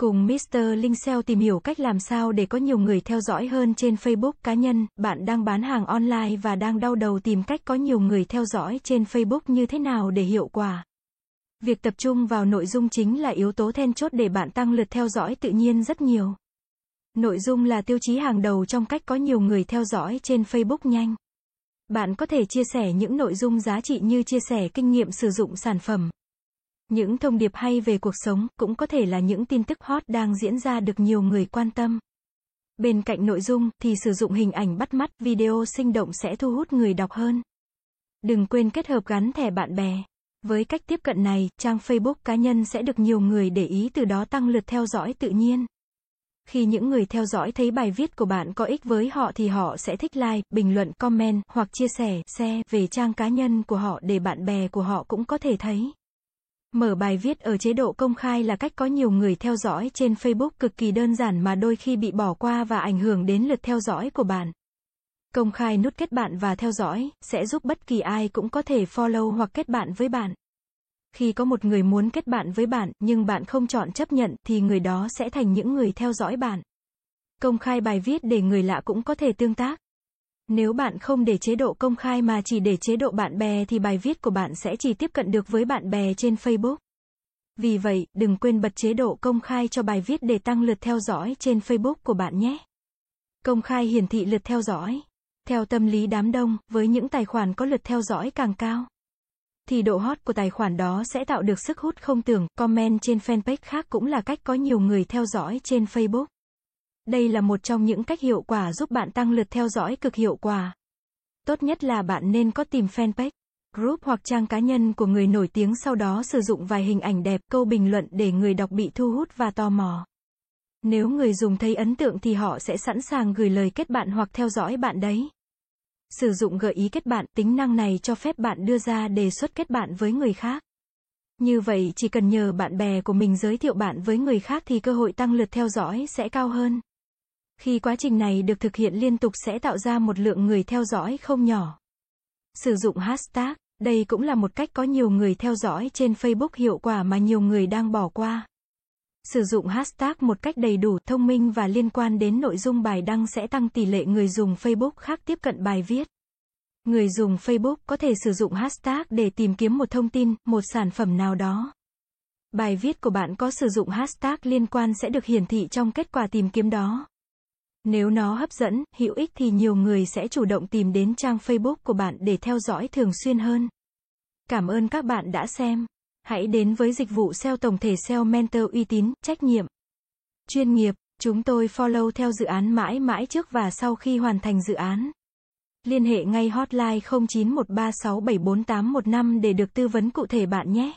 Cùng Mr. Linh SEO tìm hiểu cách làm sao để có nhiều người theo dõi hơn trên Facebook cá nhân, bạn đang bán hàng online và đang đau đầu tìm cách có nhiều người theo dõi trên Facebook như thế nào để hiệu quả. Việc tập trung vào nội dung chính là yếu tố then chốt để bạn tăng lượt theo dõi tự nhiên rất nhiều. Nội dung là tiêu chí hàng đầu trong cách có nhiều người theo dõi trên Facebook nhanh. Bạn có thể chia sẻ những nội dung giá trị như chia sẻ kinh nghiệm sử dụng sản phẩm, những thông điệp hay về cuộc sống, cũng có thể là những tin tức hot đang diễn ra được nhiều người quan tâm. Bên cạnh nội dung, thì sử dụng hình ảnh bắt mắt, video sinh động sẽ thu hút người đọc hơn. Đừng quên kết hợp gắn thẻ bạn bè. Với cách tiếp cận này, trang Facebook cá nhân sẽ được nhiều người để ý từ đó tăng lượt theo dõi tự nhiên. Khi những người theo dõi thấy bài viết của bạn có ích với họ thì họ sẽ thích like, bình luận, comment hoặc chia sẻ, share về trang cá nhân của họ để bạn bè của họ cũng có thể thấy. Mở bài viết ở chế độ công khai là cách có nhiều người theo dõi trên Facebook cực kỳ đơn giản mà đôi khi bị bỏ qua và ảnh hưởng đến lượt theo dõi của bạn. Công khai nút kết bạn và theo dõi sẽ giúp bất kỳ ai cũng có thể follow hoặc kết bạn với bạn. Khi có một người muốn kết bạn với bạn nhưng bạn không chọn chấp nhận thì người đó sẽ thành những người theo dõi bạn. Công khai bài viết để người lạ cũng có thể tương tác. Nếu bạn không để chế độ công khai mà chỉ để chế độ bạn bè thì bài viết của bạn sẽ chỉ tiếp cận được với bạn bè trên Facebook. Vì vậy, đừng quên bật chế độ công khai cho bài viết để tăng lượt theo dõi trên Facebook của bạn nhé. Công khai hiển thị lượt theo dõi. Theo tâm lý đám đông, với những tài khoản có lượt theo dõi càng cao, thì độ hot của tài khoản đó sẽ tạo được sức hút không tưởng. Comment trên fanpage khác cũng là cách có nhiều người theo dõi trên Facebook. Đây là một trong những cách hiệu quả giúp bạn tăng lượt theo dõi cực hiệu quả. Tốt nhất là bạn nên có tìm fanpage, group hoặc trang cá nhân của người nổi tiếng sau đó sử dụng vài hình ảnh đẹp, câu bình luận để người đọc bị thu hút và tò mò. Nếu người dùng thấy ấn tượng thì họ sẽ sẵn sàng gửi lời kết bạn hoặc theo dõi bạn đấy. Sử dụng gợi ý kết bạn, tính năng này cho phép bạn đưa ra đề xuất kết bạn với người khác. Như vậy chỉ cần nhờ bạn bè của mình giới thiệu bạn với người khác thì cơ hội tăng lượt theo dõi sẽ cao hơn. Khi quá trình này được thực hiện liên tục sẽ tạo ra một lượng người theo dõi không nhỏ. Sử dụng hashtag, đây cũng là một cách có nhiều người theo dõi trên Facebook hiệu quả mà nhiều người đang bỏ qua. Sử dụng hashtag một cách đầy đủ, thông minh và liên quan đến nội dung bài đăng sẽ tăng tỷ lệ người dùng Facebook khác tiếp cận bài viết. Người dùng Facebook có thể sử dụng hashtag để tìm kiếm một thông tin, một sản phẩm nào đó. Bài viết của bạn có sử dụng hashtag liên quan sẽ được hiển thị trong kết quả tìm kiếm đó. Nếu nó hấp dẫn, hữu ích thì nhiều người sẽ chủ động tìm đến trang Facebook của bạn để theo dõi thường xuyên hơn. Cảm ơn các bạn đã xem. Hãy đến với dịch vụ SEO tổng thể SEO Mentor uy tín, trách nhiệm, chuyên nghiệp. Chúng tôi follow theo dự án mãi mãi trước và sau khi hoàn thành dự án. Liên hệ ngay hotline 0913674815 để được tư vấn cụ thể bạn nhé.